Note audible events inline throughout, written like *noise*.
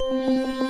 തനനം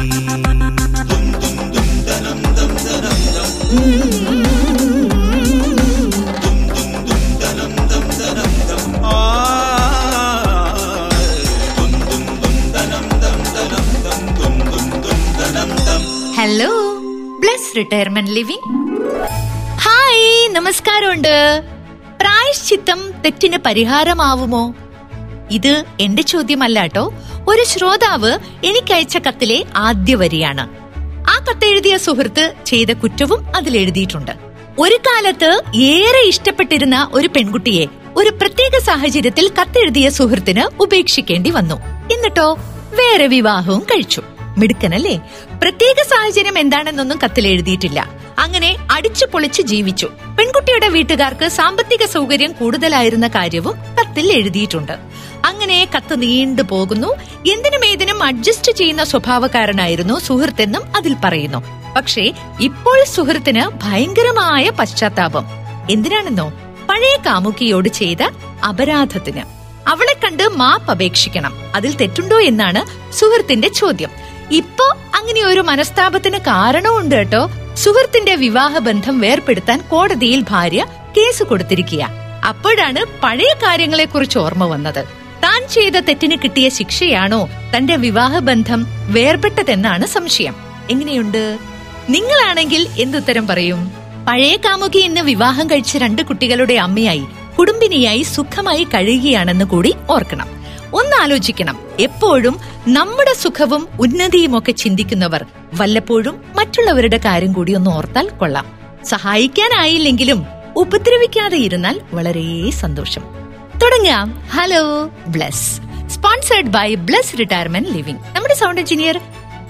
bless retirement living hi നമസ്കാരമുണ്ട്. പ്രായശ്ചിത്തം തെറ്റിന് പരിഹാരമാവുമോ? ഇത് എന്റെ ചോദ്യമല്ല കേട്ടോ. ഒരു ശ്രോതാവ് എനിക്കയച്ച കത്തിലെ ആദ്യ വരിയാണ്. ആ കത്തെഴുതിയ സുഹൃത്ത് ചെയ്ത കുറ്റവും അതിൽ എഴുതിയിട്ടുണ്ട്. ഒരു കാലത്ത് ഏറെ ഇഷ്ടപ്പെട്ടിരുന്ന ഒരു പെൺകുട്ടിയെ ഒരു പ്രത്യേക സാഹചര്യത്തിൽ കത്തെഴുതിയ സുഹൃത്തിന് ഉപേക്ഷിക്കേണ്ടി വന്നു. എന്നിട്ടോ വേറെ വിവാഹവും കഴിച്ചു. മിടുക്കനല്ലേ? പ്രത്യേക സാഹചര്യം എന്താണെന്നൊന്നും കത്തിൽ എഴുതിയിട്ടില്ല. അങ്ങനെ അടിച്ചു പൊളിച്ച് ജീവിച്ചു. പെൺകുട്ടിയുടെ വീട്ടുകാർക്ക് സാമ്പത്തിക സൗകര്യം കൂടുതലായിരുന്ന കാര്യവും കത്തിൽ എഴുതിയിട്ടുണ്ട്. അങ്ങനെ കത്ത് നീണ്ടു പോകുന്നു. എന്തിനും ഏതിനും അഡ്ജസ്റ്റ് ചെയ്യുന്ന സ്വഭാവക്കാരനായിരുന്നു സുഹൃത്തെന്നും അതിൽ പറയുന്നു. പക്ഷേ ഇപ്പോൾ സുഹൃത്തിന് ഭയങ്കരമായ പശ്ചാത്താപം. എന്തിനാണെന്നോ? പഴയ കാമുകിയോട് ചെയ്ത അപരാധത്തിന്. അവളെ കണ്ട് മാപ്പ് അപേക്ഷിക്കണം. അതിൽ തെറ്റുണ്ടോ എന്നാണ് സുഹൃത്തിന്റെ ചോദ്യം. ഇപ്പോ അങ്ങനെ ഒരു മനസ്താപത്തിന് കാരണമുണ്ട് കേട്ടോ. സുഹൃത്തിന്റെ വിവാഹബന്ധം വേർപെടുത്താൻ കോടതിയിൽ ഭാര്യ കേസ് കൊടുത്തിരിക്കുക അപ്പോഴാണ് പഴയ കാര്യങ്ങളെ കുറിച്ച് ഓർമ്മ വന്നത്. താൻ ചെയ്ത തെറ്റിന് കിട്ടിയ ശിക്ഷയാണോ തന്റെ വിവാഹബന്ധം വേർപെട്ടതെന്നാണ് സംശയം. എങ്ങനെയുണ്ട്? നിങ്ങളാണെങ്കിൽ എന്തുത്തരം പറയും? പഴയ കാമുകി ഇന്ന് വിവാഹം കഴിച്ച രണ്ട് കുട്ടികളുടെ അമ്മയായി കുടുംബിനിയായി സുഖമായി കഴിയുകയാണെന്ന് കൂടി ഓർക്കണം. ഒന്ന് ആലോചിക്കണം. എപ്പോഴും നമ്മുടെ സുഖവും ഉന്നതിയും ഒക്കെ ചിന്തിക്കുന്നവർ വല്ലപ്പോഴും മറ്റുള്ളവരുടെ കാര്യം കൂടി ഒന്ന് ഓർത്താൽ കൊള്ളാം. സഹായിക്കാനായില്ലെങ്കിലും ഉപദ്രവിക്കാതെ ഇരുന്നാൽ വളരെ സന്തോഷം. തുടങ്ങാം. Hello Bless. Sponsored by Bless Retirement Living. നമ്മുടെ sound engineer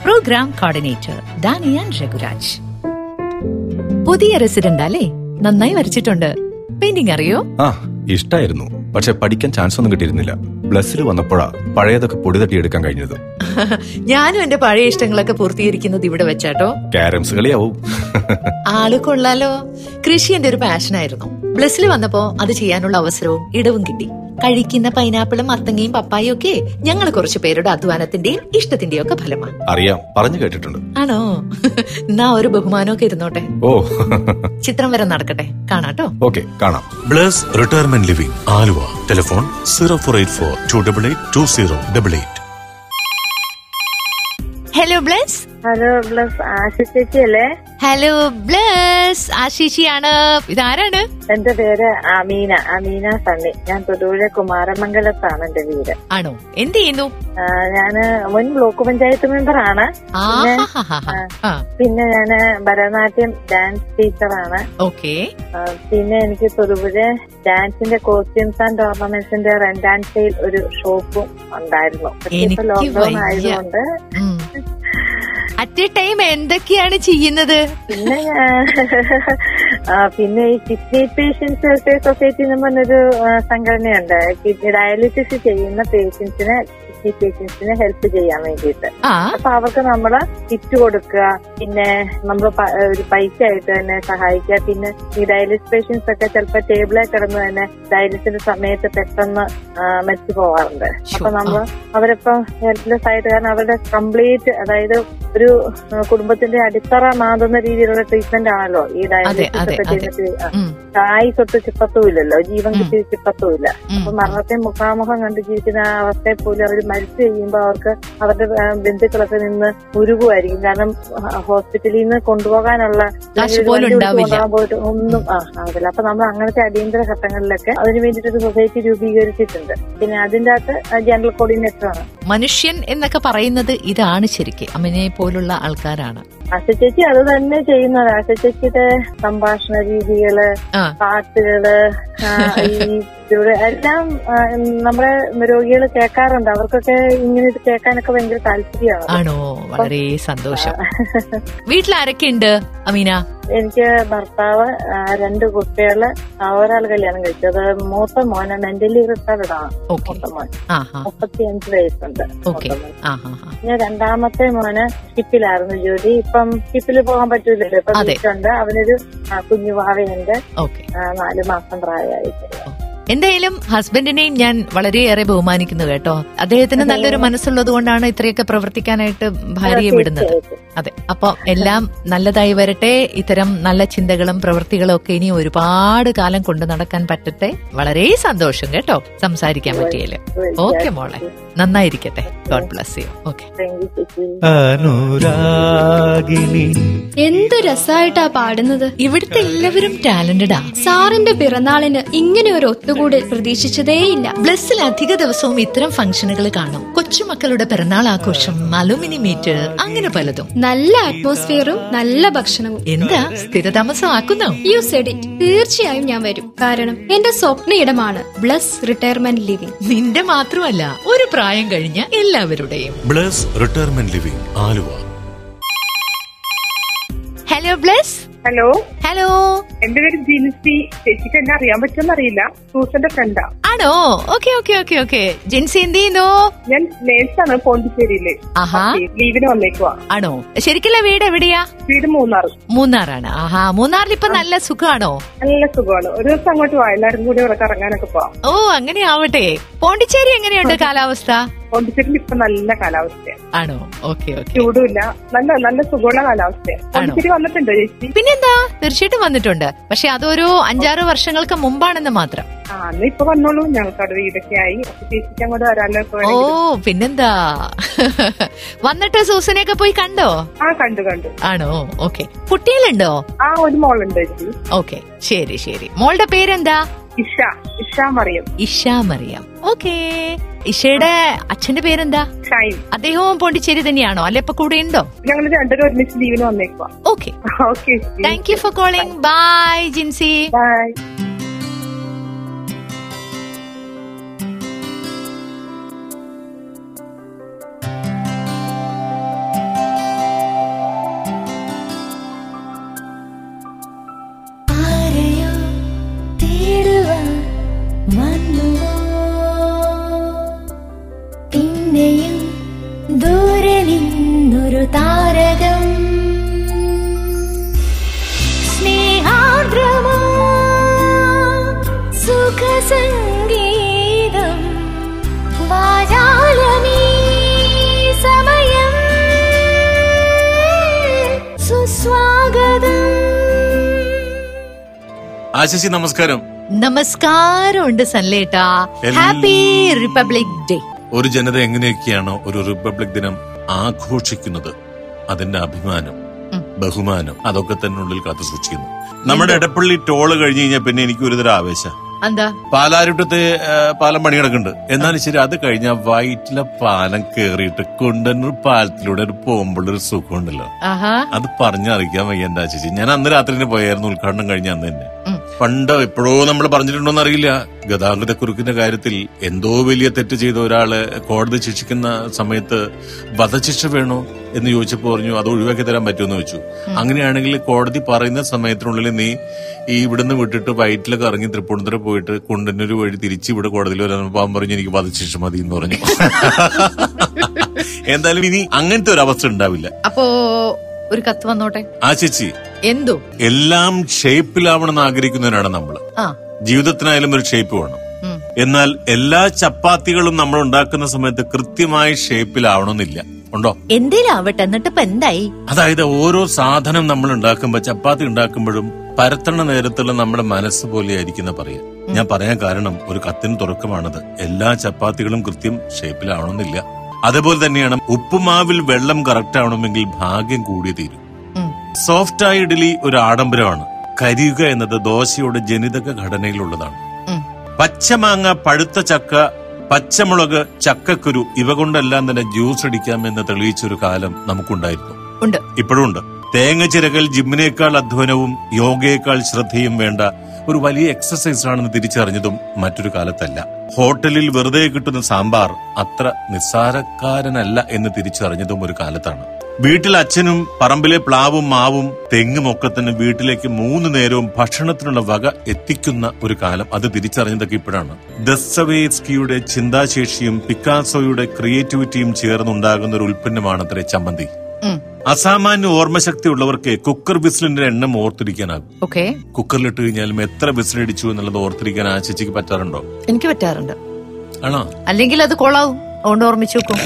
program coordinator Daniyan Raghuraj. പുതിയ റെസിഡന്റ് അല്ലേ? നന്നായി വരച്ചിട്ടുണ്ട്. പെയിന്റിംഗ് അറിയോ? ഇഷ്ടായിരുന്നു. പക്ഷെ പഠിക്കാൻ ചാൻസ് ഒന്നും കിട്ടിയിരുന്നില്ല. പ്ലസ്സിൽ വന്നപ്പോഴാ പഴയതൊക്കെ പൊടി തട്ടിയെടുക്കാൻ കഴിഞ്ഞത്. *laughs* ഞാനും എന്റെ പഴയ ഇഷ്ടങ്ങളൊക്കെ പൂർത്തീകരിക്കുന്നത് ഇവിടെ വെച്ചാട്ടോ. കാരംസ് കളിയാവും. ആൾ കൊള്ളാലോ. കൃഷി എന്റെ ഒരു പാഷനായിരുന്നു ബ്ലസ്സിൽ വന്നപ്പോ അത് ചെയ്യാനുള്ള അവസരവും ഇടവും കിട്ടി. കഴിക്കുന്ന പൈനാപ്പിളും മത്തങ്ങയും പപ്പായും ഒക്കെ ഞങ്ങൾ കുറച്ചു പേരുടെ അധ്വാനത്തിന്റെയും ഇഷ്ടത്തിന്റെയും ഒക്കെ ഫലമാണ്. അറിയാം. പറഞ്ഞു കേട്ടിട്ടുണ്ട്. ആണോ? എന്നാ ഒരു ബഹുമാനമൊക്കെ ഇരുന്നോട്ടെ. ഓ. ചിത്രം വരെ നടക്കട്ടെ. കാണാട്ടോ. ഓക്കെ കാണാം. Bless Retirement Living Aluva. Telephone zero four eight four two double eight two zero double eight. Hello Bless hello Bless Ashish ചേച്ചി അല്ലേ? ഹലോ ബ്ലസ് ആശിഷിയാണ്. ഇതാരാണ്? എന്റെ പേര് അമീന. അമീന സണ്ണി. ഞാൻ തൊടുപുഴ കുമാരമംഗലത്താണ് എന്റെ വീട്. ആണോ? എന്ത് ചെയ്യുന്നു? ഞാൻ മുൻ ബ്ലോക്ക് പഞ്ചായത്ത് മെമ്പർ ആണ്. പിന്നെ ഞാൻ ഭരതനാട്യം ഡാൻസ് ടീച്ചറാണ് ഓക്കെ. പിന്നെ എനിക്ക് തൊടുപുഴ ഡാൻസിന്റെ കോസ്റ്റ്യൂംസ് ആൻഡ് ഓർണമെന്റ്സിന്റെ റെന്റ് ആൻഡ് സെയിൽ ഒരു ഷോപ്പും ഉണ്ടായിരുന്നു. ലോക്ക്ഡൌൺ ആയതുകൊണ്ട് അറ്റ് ടൈം എന്തൊക്കെയാണ് ചെയ്യുന്നത്? പിന്നെ പിന്നെ ഈ കിഡ്നി പേഷ്യൻസ് വെൽഫെയർ സൊസൈറ്റി എന്ന് പറഞ്ഞൊരു സംഘടനയുണ്ട്. ഡയാലിസിസ് ചെയ്യുന്ന പേഷ്യൻസിന് കിഡ്നി പേഷ്യൻസിനെ ഹെൽപ്പ് ചെയ്യാൻ വേണ്ടിയിട്ട്. അപ്പൊ അവർക്ക് നമ്മൾ കിറ്റ് കൊടുക്കുക പിന്നെ നമ്മൾ ഒരു പൈസ ആയിട്ട് തന്നെ സഹായിക്കുക. പിന്നെ ഈ ഡയാലിസിസ് പേഷ്യൻസ് ഒക്കെ ചിലപ്പോൾ ടേബിളിൽ കിടന്ന് തന്നെ ഡയാലിസിന്റെ സമയത്ത് പെട്ടെന്ന് മരിച്ചു പോവാറുണ്ട്. അപ്പൊ നമ്മൾ അവരിപ്പം ഹെൽപ്ലെസ് ആയിട്ട് കാരണം അവരുടെ കംപ്ലീറ്റ് അതായത് ഒരു കുടുംബത്തിന്റെ അടിത്തറ മാതുന്ന രീതിയിലുള്ള ട്രീറ്റ്മെന്റ് ആണല്ലോ ഈ ഡയാലിസിസ് ഒക്കെ അതെ. ആയി തൊട്ട് ചിപ്പത്തുമില്ലല്ലോ ജീവൻ കിട്ടി ചിപ്പത്തുമില്ല. അപ്പൊ മരണത്തെ മുഖാമുഖം കണ്ട് ജീവിക്കുന്ന ആ അവസ്ഥയെ പോലും അവർ മരിച്ചു കഴിയുമ്പോൾ അവർക്ക് അവരുടെ ബന്ധുക്കളൊക്കെ നിന്ന് ഉരുകുമായിരിക്കും കാരണം ഹോസ്പിറ്റലിൽ നിന്ന് കൊണ്ടുപോകാനുള്ള. കൊണ്ടുപോകാൻ പോയിട്ട് ഒന്നും ആ ആവില്ല. അപ്പൊ നമ്മൾ അങ്ങനത്തെ അടിയന്തര ഘട്ടങ്ങളിലൊക്കെ അതിനു വേണ്ടിയിട്ട് സൊസൈറ്റി രൂപീകരിച്ചിട്ടുണ്ട്. പിന്നെ അതിന്റെ അകത്ത് ജനറൽ കോർഡിനേറ്ററാണ് മനുഷ്യൻ എന്നൊക്കെ പറയുന്നത് ഇതാണ് ശരിക്ക് അമ്മനെ പോലുള്ള ആൾക്കാരാണ്. ആശ ചേച്ചി അത് തന്നെ ചെയ്യുന്നത്. ആശ സംഭാഷണ രീതികൾ പാട്ടുകൾ ഈ ഇതിലൂടെ എല്ലാം നമ്മുടെ രോഗികൾ കേൾക്കാറുണ്ട്. അവർക്കൊക്കെ ഇങ്ങനെ ഇത് കേൾക്കാനൊക്കെ ഭയങ്കര താല്പര്യമാണ്. ആണോ? വളരെ സന്തോഷം. വീട്ടിൽ ആരൊക്കെ ഉണ്ട് അമീന? എനിക്ക് ഭർത്താവ് രണ്ട് കുട്ടികൾ ഒരാൾ കല്യാണം കഴിച്ചത് മൂത്ത മോനെ മെന്റലി റിട്ടയർഡ്. ആണ് മൂത്ത മോൻ. മുപ്പത്തി അഞ്ച് വയസ്സുണ്ട്. പിന്നെ രണ്ടാമത്തെ മോന് ഷിപ്പിലായിരുന്നു ജോലി. ഇപ്പം ഷിപ്പിൽ പോകാൻ പറ്റൂലല്ലോ. ഇപ്പൊ ഉണ്ട് അവനൊരു കുഞ്ഞു ഭാവയുണ്ട് നാല് മാസം പ്രായമായിട്ട്. എന്തായാലും ഹസ്ബൻഡിനെയും ഞാൻ വളരെയേറെ ബഹുമാനിക്കുന്നു കേട്ടോ. അദ്ദേഹത്തിന് നല്ലൊരു മനസ്സുള്ളത് കൊണ്ടാണ് ഇത്രയൊക്കെ പ്രവർത്തിക്കാനായിട്ട് ഭാര്യയെ വിടുന്നത്. അതെ. അപ്പൊ എല്ലാം നല്ലതായി വരട്ടെ. ഇത്തരം നല്ല ചിന്തകളും പ്രവൃത്തികളും ഒക്കെ ഇനി ഒരുപാട് കാലം കൊണ്ടു നടക്കാൻ പറ്റട്ടെ. വളരെ സന്തോഷം കേട്ടോ സംസാരിക്കാൻ പറ്റിയല്ലേ ഓക്കെ മോളെ. നന്നായിരിക്കട്ടെ. God bless you. ഓക്കെ. എന്ത് രസായിട്ടാ പാടുന്നത്. ഇവിടുത്തെ എല്ലാവരും ടാലന്റഡാ. സാറിന്റെ പിറന്നാളിന് ഇങ്ങനെ ഒരു ഒത്തുകൂടൽ പ്രതീക്ഷിച്ചതേയില്ല. ബ്ലസ്സിൽ അധിക ദിവസവും ഇത്തരം ഫംഗ്ഷനുകൾ കാണും. കൊച്ചുമക്കളുടെ പിറന്നാൾ ആഘോഷം അലുമിനി മീറ്റ് അങ്ങനെ പലതും. നല്ല അറ്റ്മോസ്ഫിയറും നല്ല ഭക്ഷണവും. എന്താ? സ്ഥിരതാമസം ആക്കുന്നോ യു സെഡ് ഇറ്റ് തീർച്ചയായും ഞാൻ വരും. കാരണം എന്റെ സ്വപ്ന ഇടമാണ് ബ്ലസ് റിട്ടയർമെന്റ് ലിവിംഗ്. നിന്റെ മാത്രമല്ല ഒരു പ്രായം കഴിഞ്ഞ എല്ലാവരുടെയും. Bless Retirement Living Aluva. Hello Bless. Hello hello എന്റെ പേര് ജിൻസി. ചേച്ചിക്ക് എന്നെ അറിയാൻ പറ്റുമെന്ന് അറിയില്ല. സൂസന്റെ ഫ്രണ്ടാ ആണോ? Okay okay okay okay Jincy എന്ത് ചെയ്യുന്നു? ഞാൻ നേഴ്സാണ് പോണ്ടിച്ചേരിയിൽ. ആഹാ. ലീവിന് വന്നേക്കുവാ. ആണോ? ശരിക്കുള്ള വീട് എവിടെയാ? വീട് മൂന്നാറ്. മൂന്നാറാണ്. ആഹാ മൂന്നാറിൽ ഇപ്പൊ നല്ല സുഖമാണോ നല്ല സുഖമാണ്. ഒരു ദിവസം അങ്ങോട്ട് വാ. എല്ലാരും കൂടി ഇവിടെ കറങ്ങാനൊക്കെ പോവാം. ഓ അങ്ങനെ ആവട്ടെ. പോണ്ടിച്ചേരി എങ്ങനെയുണ്ട് കാലാവസ്ഥ? പോണ്ടിച്ചേരിയിൽ ഇപ്പൊ നല്ല കാലാവസ്ഥയാണ് ആണോ? Okay okay. ചൂടുമില്ല. നല്ല നല്ല സുഖമുള്ള കാലാവസ്ഥയാണ് പോണ്ടിച്ചേരി വന്നിട്ടുണ്ട് ചേച്ചി? പിന്നെന്താ? തീർച്ചയായിട്ടും വന്നിട്ടുണ്ട്. പക്ഷെ അതൊരു അഞ്ചാറ് വർഷങ്ങൾക്ക് മുമ്പാണെന്ന് മാത്രം. ആ ഇപ്പൊ വന്നോളൂ. ഞങ്ങൾക്ക് അവിടെ വീടൊക്കെ ആയി. ചേച്ചിക്ക് അങ്ങോട്ട് ഓ പിന്നെന്താ? *laughs* വന്നിട്ട് സൂസനെയൊക്കെ പോയി കണ്ടോ? ആ കണ്ടു കണ്ടു. ആണോ? ഓക്കെ. കുട്ടികളുണ്ടോ? ആ ഒരു മോളുണ്ട് ഓക്കെ. ശരി ശരി. മോളുടെ പേരെന്താ? ഇഷ. ഇഷ മറിയം ഇഷ മറിയം. ഓക്കെ. ഇഷയുടെ അച്ഛന്റെ പേരെന്താ? ഷൈൻ. അദ്ദേഹവും പോണ്ടിച്ചേരി തന്നെയാണോ? അല്ലെ ഇപ്പൊ കൂടെ ഉണ്ടോ? ഞങ്ങൾ രണ്ടുപേരും ഒരുമിച്ച് ലീവിന് വന്നേക്കുവാ. Okay okay thank you for calling bye Jincy. Bye ആശിഷി നമസ്കാരം. നമസ്കാരമുണ്ട് സല്ലേട്ടാ എല്ലാ- ഹാപ്പി റിപ്പബ്ലിക് ഡേ ഒരു ജനത എങ്ങനെയൊക്കെയാണോ ഒരു റിപ്പബ്ലിക് ദിനം ആഘോഷിക്കുന്നത്? അതിന്റെ അഭിമാനം ബഹുമാനം അതൊക്കെ തന്നെ ഉള്ളിൽ കാത്തു സൂക്ഷിക്കുന്നു. നമ്മുടെ ഇടപ്പള്ളി ടോൾ കഴിഞ്ഞു കഴിഞ്ഞാൽ പിന്നെ എനിക്ക് ഒരു ഒരുതരം ആവേശം. എന്താ? പാലാരുട്ടത്തെ പാലം പണി കിടക്കുന്നുണ്ട് എന്നാലും ശരി അത് കഴിഞ്ഞ വയറ്റിലെ പാലം കേറിയിട്ട് കൊണ്ടന്നൂർ പാലത്തിലൂടെ ഒരു പോകുമ്പോഴൊരു സുഖമുണ്ടല്ലോ. അത് പറഞ്ഞറിയിക്കാൻ വയ്യ എന്താ ചേച്ചി ഞാൻ അന്ന് രാത്രി പോയായിരുന്നു ഉദ്ഘാടനം കഴിഞ്ഞ അന്ന് തന്നെ. പണ്ട് എപ്പോഴോ നമ്മൾ പറഞ്ഞിട്ടുണ്ടോന്ന് അറിയില്ല. ഗതാഗത കുരുക്കിന്റെ കാര്യത്തിൽ എന്തോ വലിയ തെറ്റ് ചെയ്ത ഒരാൾ കോടതി ശിക്ഷിക്കുന്ന സമയത്ത് വധശിക്ഷ വേണോ എന്ന് ചോദിച്ചപ്പോൾ പറഞ്ഞു അത് ഒഴിവാക്കി തരാൻ പറ്റുമെന്ന് വെച്ചു അങ്ങനെയാണെങ്കിൽ കോടതി പറയുന്ന സമയത്തിനുള്ളിൽ നീ ഈ ഇവിടുന്ന് വിട്ടിട്ട് വയറ്റിലൊക്കെ ഇറങ്ങി തൃപ്പൂണിത്തുറ പോയിട്ട് കുണ്ടന്നൂർ വഴി തിരിച്ച് ഇവിടെ കോടതിയിൽ വരാൻ പറഞ്ഞു എനിക്ക് വധശിക്ഷ മതി എന്ന് പറഞ്ഞു. *laughs* എന്തായാലും ഇനി അങ്ങനത്തെ ഒരു അവസ്ഥ ഉണ്ടാവില്ല. അപ്പോ ഒരു കത്ത് വന്നോട്ടെ? ആ ചേച്ചി. എന്തോ? എല്ലാം ഷേപ്പിലാവണമെന്ന് ആഗ്രഹിക്കുന്നവരാണ് നമ്മൾ ആ. ജീവിതത്തിനായാലും ഒരു ഷേപ്പ് വേണം. എന്നാൽ എല്ലാ ചപ്പാത്തികളും നമ്മൾ ഉണ്ടാക്കുന്ന സമയത്ത് കൃത്യമായ ഷേപ്പിലാവണമെന്നില്ല. ഉണ്ടോ? എന്തേലാവട്ടെ എന്നിട്ട് ഇപ്പൊ എന്തായി? അതായത് ഓരോ സാധനം നമ്മൾ ഉണ്ടാക്കുമ്പോ ചപ്പാത്തി ഉണ്ടാക്കുമ്പോഴും പരത്തണ നേരത്തുള്ള നമ്മുടെ മനസ്സ് പോലെയായിരിക്കുന്ന പറയാ ഞാൻ പറയാൻ കാരണം ഒരു കത്തിന് തുറക്കമാണത് എല്ലാ ചപ്പാത്തികളും കൃത്യം ഷേപ്പിലാവണമെന്നില്ല. അതേപോലെ തന്നെയാണ് ഉപ്പുമാവിൽ വെള്ളം കറക്റ്റ് ആവണമെങ്കിൽ ഭാഗ്യം കൂടി തീരും. സോഫ്റ്റ് ആയ ഇഡലി ഒരു ആഡംബരമാണ്. കരിയുക എന്നത് ദോശയുടെ ജനിതക ഘടനയിലുള്ളതാണ്. പച്ചമാങ്ങ പഴുത്ത ചക്ക പച്ചമുളക് ചക്കക്കുരു ഇവ കൊണ്ടെല്ലാം തന്നെ ജ്യൂസ് അടിക്കാം എന്ന് തെളിയിച്ചൊരു കാലം നമുക്കുണ്ടായിരുന്നു. ഇപ്പോഴും ഉണ്ട്. തേങ്ങ ചിരകൽ ജിമ്മിനേക്കാൾ അധ്വാനവും യോഗയേക്കാൾ ശ്രദ്ധയും വേണ്ട ഒരു വലിയ എക്സസൈസ് ആണെന്ന് തിരിച്ചറിഞ്ഞതും മറ്റൊരു കാലത്തല്ല. ഹോട്ടലിൽ വെറുതെ കിട്ടുന്ന സാമ്പാർ അത്ര നിസ്സാരക്കാരനല്ല എന്ന് തിരിച്ചറിഞ്ഞതും ഒരു കാലത്താണ് വീട്ടിൽ അച്ഛനും പറമ്പിലെ പ്ലാവും മാവും തെങ്ങും ഒക്കെ തന്നെ വീട്ടിലേക്ക് മൂന്ന് നേരവും ഭക്ഷണത്തിനുള്ള വക എത്തിക്കുന്ന ഒരു കാലം അത് തിരിച്ചറിഞ്ഞതൊക്കെ ഇപ്പോഴാണ് ദസ്സവേസ്കിയുടെ ചിന്താശേഷിയും പിക്കാസോയുടെ ക്രിയേറ്റിവിറ്റിയും ചേർന്നുണ്ടാകുന്ന ഒരു ഉൽപ്പന്നമാണത്രേ ചമ്മന്തി. അസാമാന്യ ഓർമ്മശക്തി ഉള്ളവർക്ക് കുക്കർ വിസിലിന്റെ എണ്ണം ഓർത്തിരിക്കാനാകും. ഓക്കെ കുക്കറിലിട്ട് കഴിഞ്ഞാലും എത്ര വിസിലടിച്ചു എന്നുള്ളത് ഓർത്തിരിക്കാൻ ആ ചേച്ചിക്ക് പറ്റാറുണ്ടോ? എനിക്ക് പറ്റാറുണ്ട്. ആണോ? അല്ലെങ്കിൽ അത് കൊളാവും അതുകൊണ്ട് ഓർമ്മിച്ചു വെക്കും.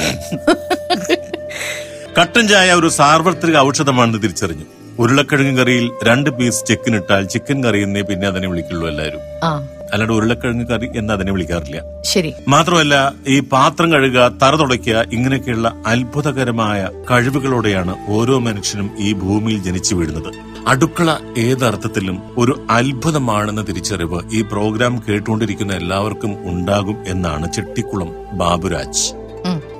കട്ടൻ ചായ ഒരു സാർവത്രിക ഔഷധമാണെന്ന് തിരിച്ചറിഞ്ഞു. ഉരുളക്കിഴങ്ങ് കറിയിൽ രണ്ട് പീസ് ചിക്കൻ ഇട്ടാൽ ചിക്കൻ കറി എന്നേ പിന്നെ അതിനെ വിളിക്കുള്ളൂ എല്ലാവരും. ആ. അല്ലാണ്ട് ഉരുളക്കിഴങ്ങ് കറി എന്ന് അതിനെ വിളിക്കാറില്ല. ശരി. മാത്രമല്ല ഈ പാത്രം കഴുകുക തറ തുടയ്ക്കുക ഇങ്ങനെയൊക്കെയുള്ള അത്ഭുതകരമായ കഴിവുകളോടെയാണ് ഓരോ മനുഷ്യനും ഈ ഭൂമിയിൽ ജനിച്ചു വീഴുന്നത്. അടുക്കള ഏതർത്ഥത്തിലും ഒരു അത്ഭുതമാണെന്ന തിരിച്ചറിവ് ഈ പ്രോഗ്രാം കേട്ടുകൊണ്ടിരിക്കുന്ന എല്ലാവർക്കും ഉണ്ടാകും എന്നാണ് ചെട്ടിക്കുളം ബാബുരാജ്.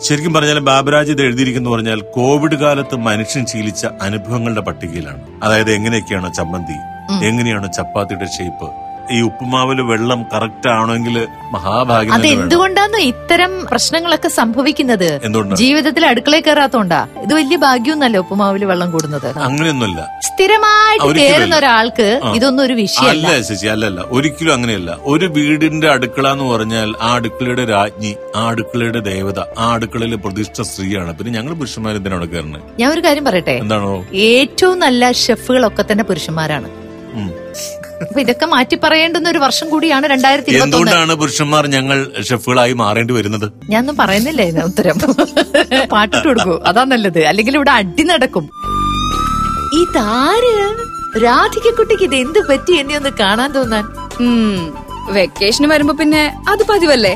ശരിക്കും പറഞ്ഞാൽ ബാബുരാജ് ഇത് എഴുതിയിരിക്കുന്നു പറഞ്ഞാൽ കോവിഡ് കാലത്ത് മനുഷ്യൻ ശീലിച്ച അനുഭവങ്ങളുടെ പട്ടികയിലാണ്. അതായത് എങ്ങനെയൊക്കെയാണ് ചമ്മന്തി? എങ്ങനെയാണ് ചപ്പാത്തിയുടെ ഷേപ്പ് ഈ ഉപ്പുമാവിൽ വെള്ളം കറക്റ്റ് ആണെങ്കിൽ മഹാഭാഗ്യം അത്. എന്തുകൊണ്ടാണ് ഇത്തരം പ്രശ്നങ്ങളൊക്കെ സംഭവിക്കുന്നത്? ജീവിതത്തിൽ അടുക്കളയിൽ കയറാത്തോണ്ടാ. ഇത് വലിയ ഭാഗ്യമൊന്നല്ല ഉപ്പുമാവിൽ വെള്ളം കൂടുന്നത്. അങ്ങനെയൊന്നുമല്ല. സ്ഥിരമായിട്ട് കയറുന്ന ഒരാൾക്ക്. ഇതൊന്നും ഒരു വിഷയമല്ല. അല്ല ശശി അല്ലല്ല ഒരിക്കലും അങ്ങനെയല്ല. ഒരു വീടിന്റെ അടുക്കള എന്ന് പറഞ്ഞാൽ ആ അടുക്കളയുടെ രാജ്ഞി ആ അടുക്കളയുടെ ദേവത ആ അടുക്കളയിലെ പ്രതിഷ്ഠ സ്ത്രീയാണ്. പിന്നെ ഞങ്ങൾ പുരുഷന്മാർ എന്തിനാണ് കയറുന്നത്? ഞാൻ ഒരു കാര്യം പറയട്ടെ? എന്താണോ? ഏറ്റവും നല്ല ഷെഫുകളൊക്കെ തന്നെ പുരുഷന്മാരാണ്. അപ്പൊ ഇതൊക്കെ മാറ്റി പറയേണ്ടുന്ന ഒരു വർഷം കൂടിയാണ് രണ്ടായിരത്തി എന്തുകൊണ്ടാണ് പുരുഷന്മാർ ഞങ്ങൾ ഷെഫുകളായി മാറേണ്ടി വരുന്നത്? ഞാനൊന്നും പറയുന്നില്ല ഇതിന് ഉത്തരം. പാട്ടിട്ട് കൊടുക്കൂ. അതാ നല്ലത്. അല്ലെങ്കിൽ ഇവിടെ അടി നടക്കും. ഇതാര്? രാധികക്കുട്ടിക്ക് ഇത് എന്ത് പറ്റി? എന്നെ ഒന്ന് കാണാൻ തോന്നാൻ. വെക്കേഷന് വരുമ്പോ പിന്നെ അത് പതിവല്ലേ?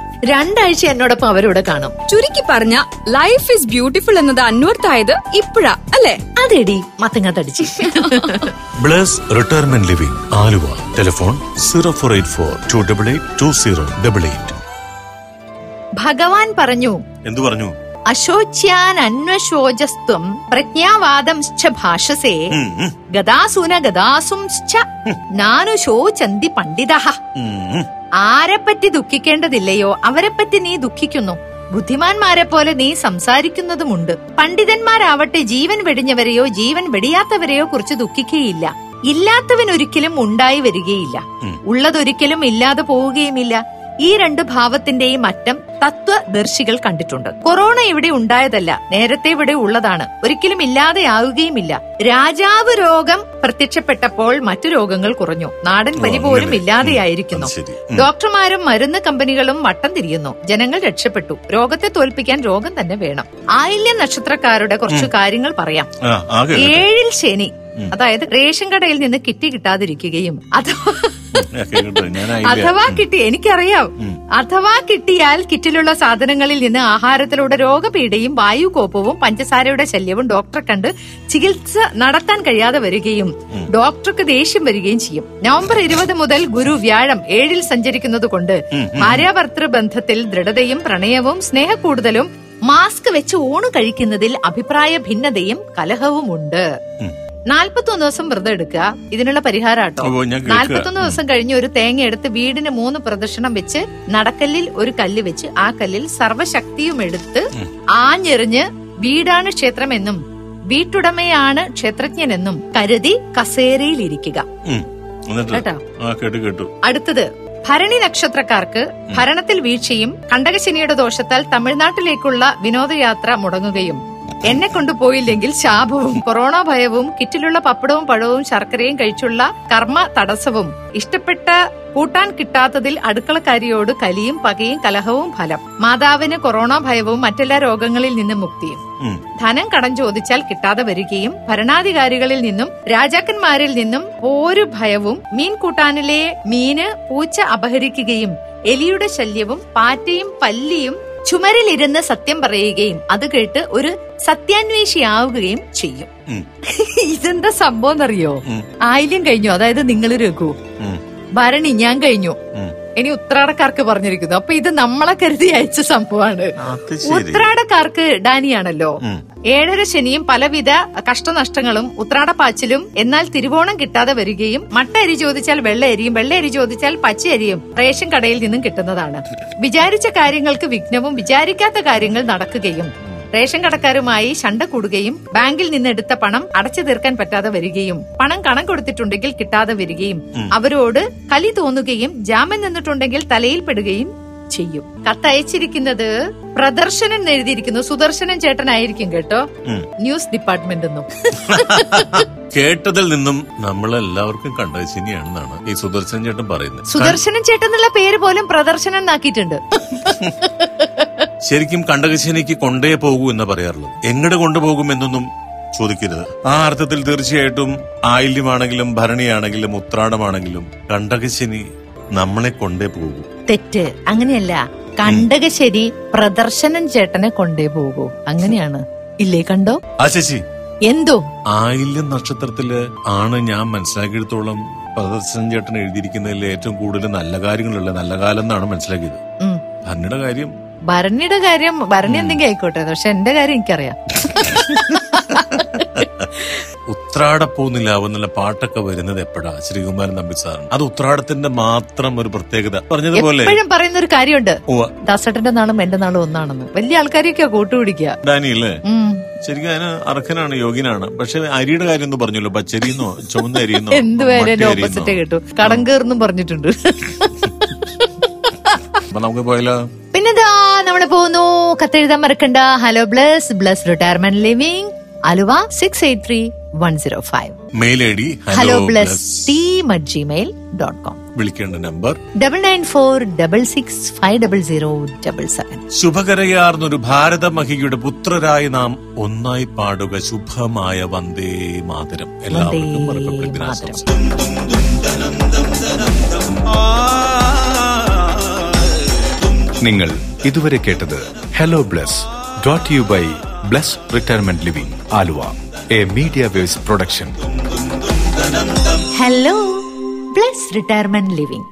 രണ്ടാഴ്ച എന്നോടൊപ്പം അവരോട് കാണും. ചുരുക്കി പറഞ്ഞ ലൈഫ് ഇസ് ബ്യൂട്ടിഫുൾ എന്നത് അന്വർത്ഥായത് ഇപ്പഴാ അല്ലേ? അതെടി മത്തങ്ങ തടിച്ച് Bless Retirement Living Aluva. Telephone zero four eight four two double eight two zero double eight. ഭഗവാൻ പറഞ്ഞു എന്തു പറഞ്ഞു? അശോച്യാൻ അന്വശോചസ്ത്വം പ്രജ്ഞാവാദം ഭാഷസേ. ഗതാസുന ഗതാസും നാനു ശോചന്തി നാനുശോചന്തി പണ്ഡിത. ആരെപ്പറ്റി ദുഃഖിക്കേണ്ടതില്ലയോ? അവരെപ്പറ്റി നീ ദുഃഖിക്കുന്നു. ബുദ്ധിമാന്മാരെ പോലെ നീ സംസാരിക്കുന്നതുമുണ്ട്. പണ്ഡിതന്മാരാവട്ടെ ജീവൻ വെടിഞ്ഞവരെയോ ജീവൻ വെടിയാത്തവരെയോ കുറിച്ച് ദുഃഖിക്കുകയില്ല. ഇല്ലാത്തവൻ ഒരിക്കലും ഉണ്ടായി വരികയില്ല. ഉള്ളതൊരിക്കലും ഇല്ലാതെ പോവുകയുമില്ല. ഈ രണ്ട് ഭാവത്തിന്റെയും അറ്റം തത്വദർശികൾ കണ്ടിട്ടുണ്ട്. കൊറോണ ഇവിടെ ഉണ്ടായതല്ല നേരത്തെ ഇവിടെ ഉള്ളതാണ്. ഒരിക്കലും ഇല്ലാതെയാവുകയുമില്ല. രാജാവ് രോഗം പ്രത്യക്ഷപ്പെട്ടപ്പോൾ മറ്റു രോഗങ്ങൾ കുറഞ്ഞു. നാടൻ പനി പോലും ഇല്ലാതെയായിരിക്കുന്നു. ഡോക്ടർമാരും മരുന്ന് കമ്പനികളും വട്ടം തിരിയുന്നു. ജനങ്ങൾ രക്ഷപ്പെട്ടു. രോഗത്തെ തോൽപ്പിക്കാൻ രോഗം തന്നെ വേണം. ആയില്യ നക്ഷത്രക്കാരുടെ കുറച്ച് കാര്യങ്ങൾ പറയാം. ഏഴിൽ ശനി. അതായത് റേഷൻ കടയിൽ നിന്ന് കിട്ടി കിട്ടാതിരിക്കുകയും അഥവാ *laughs* അഥവാ കിട്ടി എനിക്കറിയാം. അഥവാ കിട്ടിയാൽ കിറ്റിലുള്ള സാധനങ്ങളിൽ നിന്ന് ആഹാരത്തിലൂടെ രോഗപീഠയും വായുകോപവും പഞ്ചസാരയുടെ ശല്യവും ഡോക്ടറെ കണ്ട് ചികിത്സ നടത്താൻ കഴിയാതെ വരികയും ഡോക്ടർക്ക് ദേഷ്യം വരികയും ചെയ്യും. നവംബർ ഇരുപത് മുതൽ ഗുരു വ്യാഴം ഏഴിൽ സഞ്ചരിക്കുന്നത് കൊണ്ട് ഭാര്യാഭർത്തൃ ബന്ധത്തിൽ ദൃഢതയും പ്രണയവും സ്നേഹക്കൂടുതലും മാസ്ക് വെച്ച് ഊണ് കഴിക്കുന്നതിൽ അഭിപ്രായ ഭിന്നതയും കലഹവും ഉണ്ട് ഉം. നാൽപ്പത്തൊന്ന് ദിവസം വ്രതം എടുക്കുക. ഇതിനുള്ള പരിഹാരം ഓ, ഞാൻ നാൽപ്പത്തൊന്ന് ദിവസം കഴിഞ്ഞ് ഒരു തേങ്ങ എടുത്ത് വീടിന് മൂന്ന് പ്രദക്ഷിണം വെച്ച് നടക്കല്ലിൽ ഒരു കല്ല് വെച്ച് ആ കല്ലിൽ സർവശക്തിയും എടുത്ത് ആഞ്ഞെറിഞ്ഞ് വീടാണ് ക്ഷേത്രമെന്നും വീട്ടുടമയാണ് ക്ഷേത്രജ്ഞനെന്നും കരുതി കസേരയിൽ ഇരിക്കുക കേട്ടു? അടുത്തത് ഭരണി നക്ഷത്രക്കാർക്ക് ഭരണത്തിൽ വീഴ്ചയും കണ്ടകശനിയുടെ ദോഷത്താൽ തമിഴ്നാട്ടിലേക്കുള്ള വിനോദയാത്ര മുടങ്ങുകയും എന്നെ കൊണ്ടുപോയില്ലെങ്കിൽ ശാപവും കൊറോണ ഭയവും കിറ്റിലുള്ള പപ്പടവും പഴവും ശർക്കരയും കഴിച്ചുള്ള കർമ്മ തടസ്സവും. ഇഷ്ടപ്പെട്ട കൂട്ടാൻ കിട്ടാത്തതിൽ അടുക്കളക്കാരിയോട് കലിയും പകയും കലഹവും ഫലം. മാതാവിന് കൊറോണ ഭയവും മറ്റെല്ലാ രോഗങ്ങളിൽ നിന്നും മുക്തിയും. ധനം കടം ചോദിച്ചാൽ കിട്ടാതെ വരികയും ഭരണാധികാരികളിൽ നിന്നും രാജാക്കന്മാരിൽ നിന്നും ഒരു ഭയവും മീൻ കൂട്ടാനിലെ മീന് പൂച്ച അപഹരിക്കുകയും എലിയുടെ ശല്യവും പാറ്റയും പല്ലിയും ചുമരിലിരുന്ന് സത്യം പറയുകയും അത് കേട്ട് ഒരു സത്യാന്വേഷിയാവുകയും ചെയ്യും. ഇതെന്താ സംഭവം എന്നറിയോ. ആയില്യം കഴിഞ്ഞു. അതായത് നിങ്ങൾ രഘു. ഭരണി ഞാൻ കഴിഞ്ഞു. ഇനി ഉത്രാടക്കാർക്ക് പറഞ്ഞിരിക്കുന്നു. അപ്പൊ ഇത് നമ്മളെ കരുതി അയച്ച സംഭവമാണ്. ഉത്രാടക്കാർക്ക് ഡാനിയാണല്ലോ. ഏഴര ശനിയും പലവിധ കഷ്ടനഷ്ടങ്ങളും ഉത്രാടപ്പാച്ചിലും എന്നാൽ തിരുവോണം കിട്ടാതെ വരികയും മട്ട അരി ചോദിച്ചാൽ വെള്ള അരിയും വെള്ള അരി ചോദിച്ചാൽ പച്ച അരിയും റേഷൻ കടയിൽ നിന്നും കിട്ടുന്നതാണ്. വിചാരിച്ച കാര്യങ്ങൾക്ക് വിഘ്നവും വിചാരിക്കാത്ത കാര്യങ്ങൾ നടക്കുകയും റേഷൻ കടക്കാരുമായി ശണ്ട കൂടുകയും ബാങ്കിൽ നിന്ന് എടുത്ത പണം അടച്ചു തീർക്കാൻ പറ്റാതെ വരികയും പണം കണം കൊടുത്തിട്ടുണ്ടെങ്കിൽ കിട്ടാതെ വരികയും അവരോട് കലി തോന്നുകയും ജാമ്യം നിന്നിട്ടുണ്ടെങ്കിൽ തലയിൽ പെടുകയും ചെയ്യും. കത്തയച്ചിരിക്കുന്നത് പ്രദർശനം എഴുതിയിരിക്കുന്നു സുദർശനൻ ചേട്ടനായിരിക്കും കേട്ടോ. ന്യൂസ് ഡിപ്പാർട്ട്മെന്റ് ഒന്നും *laughs* കേട്ടതിൽ നിന്നും നമ്മളെല്ലാവർക്കും കണ്ട ശനിയാണെന്നാണ് ഈ സുദർശൻ ചേട്ടൻ പറയുന്നത്. സുദർശനൻ ചേട്ടൻ എന്നുള്ള പേര് പോലും പ്രദർശനം എന്നാക്കിയിട്ടുണ്ട്. ശരിക്കും കണ്ടകശനിക്ക് കൊണ്ടേ പോകൂ എന്ന് പറയാറുള്ളത്. എങ്ങട് കൊണ്ടുപോകും എന്നൊന്നും ചോദിക്കരുത്. ആ അർത്ഥത്തിൽ തീർച്ചയായിട്ടും ആയില്യമാണെങ്കിലും ഭരണിയാണെങ്കിലും ഉത്രാടമാണെങ്കിലും കണ്ടകശനി നമ്മളെ കൊണ്ടേ പോകൂ. തെറ്റ്. അങ്ങനെയല്ല. കണ്ടകശ്ശേരി പ്രദർശനം ചേട്ടനെ കൊണ്ടേ പോകൂ. അങ്ങനെയാണ്. ഇല്ലേ കണ്ടോ? ആ ശശി. എന്തോ? ആയില്യം നക്ഷത്രത്തിൽ ആണ് ഞാൻ മനസ്സിലാക്കിയെടുത്തോളം പ്രദർശൻ ചേട്ടൻ എഴുതിയിരിക്കുന്നതിൽ ഏറ്റവും കൂടുതൽ നല്ല കാര്യങ്ങളുള്ള നല്ല കാലം എന്നാണ് മനസ്സിലാക്കിയത്. ഭരണിയുടെ കാര്യം. ഭരണിയുടെ കാര്യം ഭരണി എന്തെങ്കിലും ആയിക്കോട്ടെ. പക്ഷെ എന്റെ കാര്യം എനിക്കറിയാം. *laughs* ഉത്രാടപ്പൂ നിലാവ് എന്നുള്ള പാട്ടൊക്കെ വരുന്നത് എപ്പോഴാ? ശ്രീകുമാരൻ നമ്പി സാറിന്. അത് ഉത്രാടത്തിന്റെ മാത്രം ഒരു പ്രത്യേകത. പറഞ്ഞതുപോലെ എപ്പോഴും പറയുന്ന ഒരു കാര്യമുണ്ട് ദാസട്ടന്റെ നാളും എന്റെ നാളും ഒന്നാണെന്ന്. വലിയ ആൾക്കാരെയൊക്കെ കൂട്ടുപിടിക്കുക ഡാനിയല്ലേ. ശരിക്കും അതിന് അർഹനാണ് യോഗ്യനാണ്. പക്ഷെ അരിയുടെ കാര്യം ഒന്നും പറഞ്ഞല്ലോ. പച്ചരിന്നോ ചുവന്ന അരിയെന്നോ എന്തുവരെ ഓപ്പോസിറ്റ് കേട്ടു. കടങ്കേർന്നും പറഞ്ഞിട്ടുണ്ട്. അപ്പൊ നമുക്ക് പോയാലോ പിന്നെന്താ? നമ്മൾ പോകുന്നു കത്തെഴുതാൻ മറക്കണ്ട. Hello Bless Bless Retirement Living Aluva six eight three one zero five mail I D hello Bless team at Gmail dot com വിളിക്കേണ്ട number double nine four double six five double zero double seven ശുഭകരയാർന്നൊരു ഭാരതമഹിയുടെ പുത്രരായി നാം ഒന്നായി പാടുക ശുഭമായ വന്ദേ മാതരം. എല്ലാവർക്കും ദിനാശംസ. നിങ്ങൾ ഇതുവരെ കേട്ടത് hello Bless dot you by Bless Retirement Living Aluva a Media Waves production hello Bless Retirement Living